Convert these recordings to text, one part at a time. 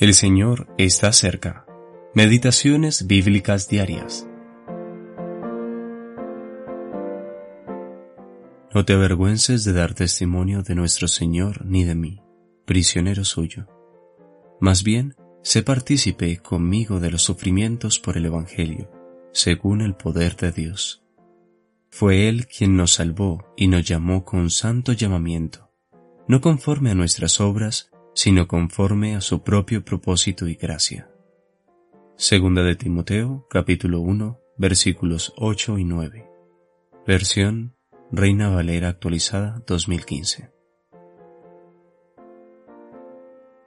El Señor está cerca. Meditaciones bíblicas diarias. No te avergüences de dar testimonio de nuestro Señor ni de mí, prisionero suyo. Más bien, sé partícipe conmigo de los sufrimientos por el Evangelio, según el poder de Dios. Fue Él quien nos salvó y nos llamó con santo llamamiento, no conforme a nuestras obras, sino conforme a su propio propósito y gracia. Segunda de Timoteo, capítulo 1, versículos 8 y 9. Versión Reina Valera actualizada 2015.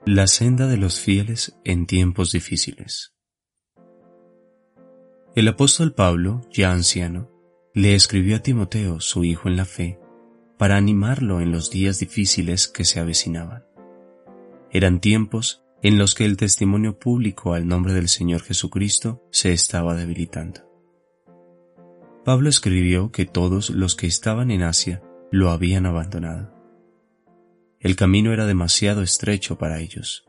La senda de los fieles en tiempos difíciles. El apóstol Pablo, ya anciano, le escribió a Timoteo, su hijo en la fe, para animarlo en los días difíciles que se avecinaban. Eran tiempos en los que el testimonio público al nombre del Señor Jesucristo se estaba debilitando. Pablo escribió que todos los que estaban en Asia lo habían abandonado. El camino era demasiado estrecho para ellos.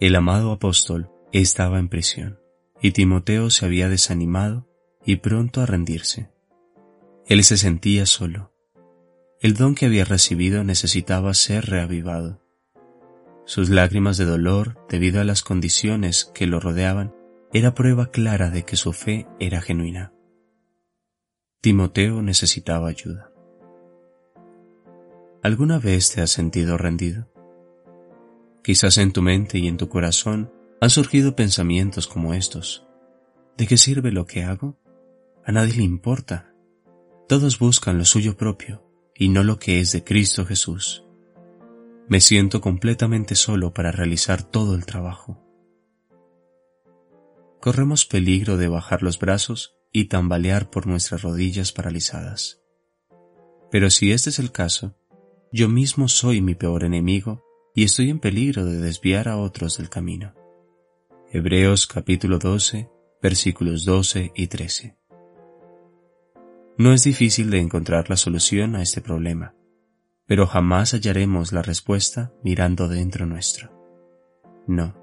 El amado apóstol estaba en prisión y Timoteo se había desanimado y pronto a rendirse. Él se sentía solo. El don que había recibido necesitaba ser reavivado. Sus lágrimas de dolor debido a las condiciones que lo rodeaban era prueba clara de que su fe era genuina. Timoteo necesitaba ayuda. ¿Alguna vez te has sentido rendido? Quizás en tu mente y en tu corazón han surgido pensamientos como estos. ¿De qué sirve lo que hago? A nadie le importa. Todos buscan lo suyo propio y no lo que es de Cristo Jesús. Me siento completamente solo para realizar todo el trabajo. Corremos peligro de bajar los brazos y tambalear por nuestras rodillas paralizadas. Pero si este es el caso, yo mismo soy mi peor enemigo y estoy en peligro de desviar a otros del camino. Hebreos capítulo 12, versículos 12 y 13. No es difícil de encontrar la solución a este problema pero jamás hallaremos la respuesta mirando dentro nuestro. No,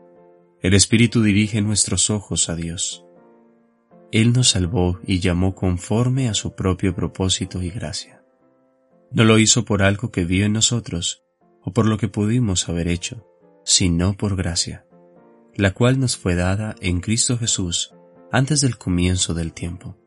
el Espíritu dirige nuestros ojos a Dios. Él nos salvó y llamó conforme a su propio propósito y gracia. No lo hizo por algo que vio en nosotros o por lo que pudimos haber hecho, sino por gracia, la cual nos fue dada en Cristo Jesús antes del comienzo del tiempo.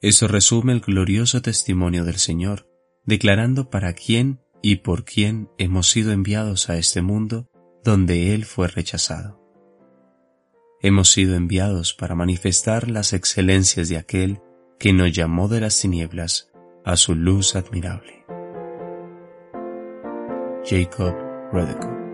Eso resume el glorioso testimonio del Señor declarando para quién y por quién hemos sido enviados a este mundo donde Él fue rechazado. Hemos sido enviados para manifestar las excelencias de aquel que nos llamó de las tinieblas a su luz admirable. Jacob Rodeco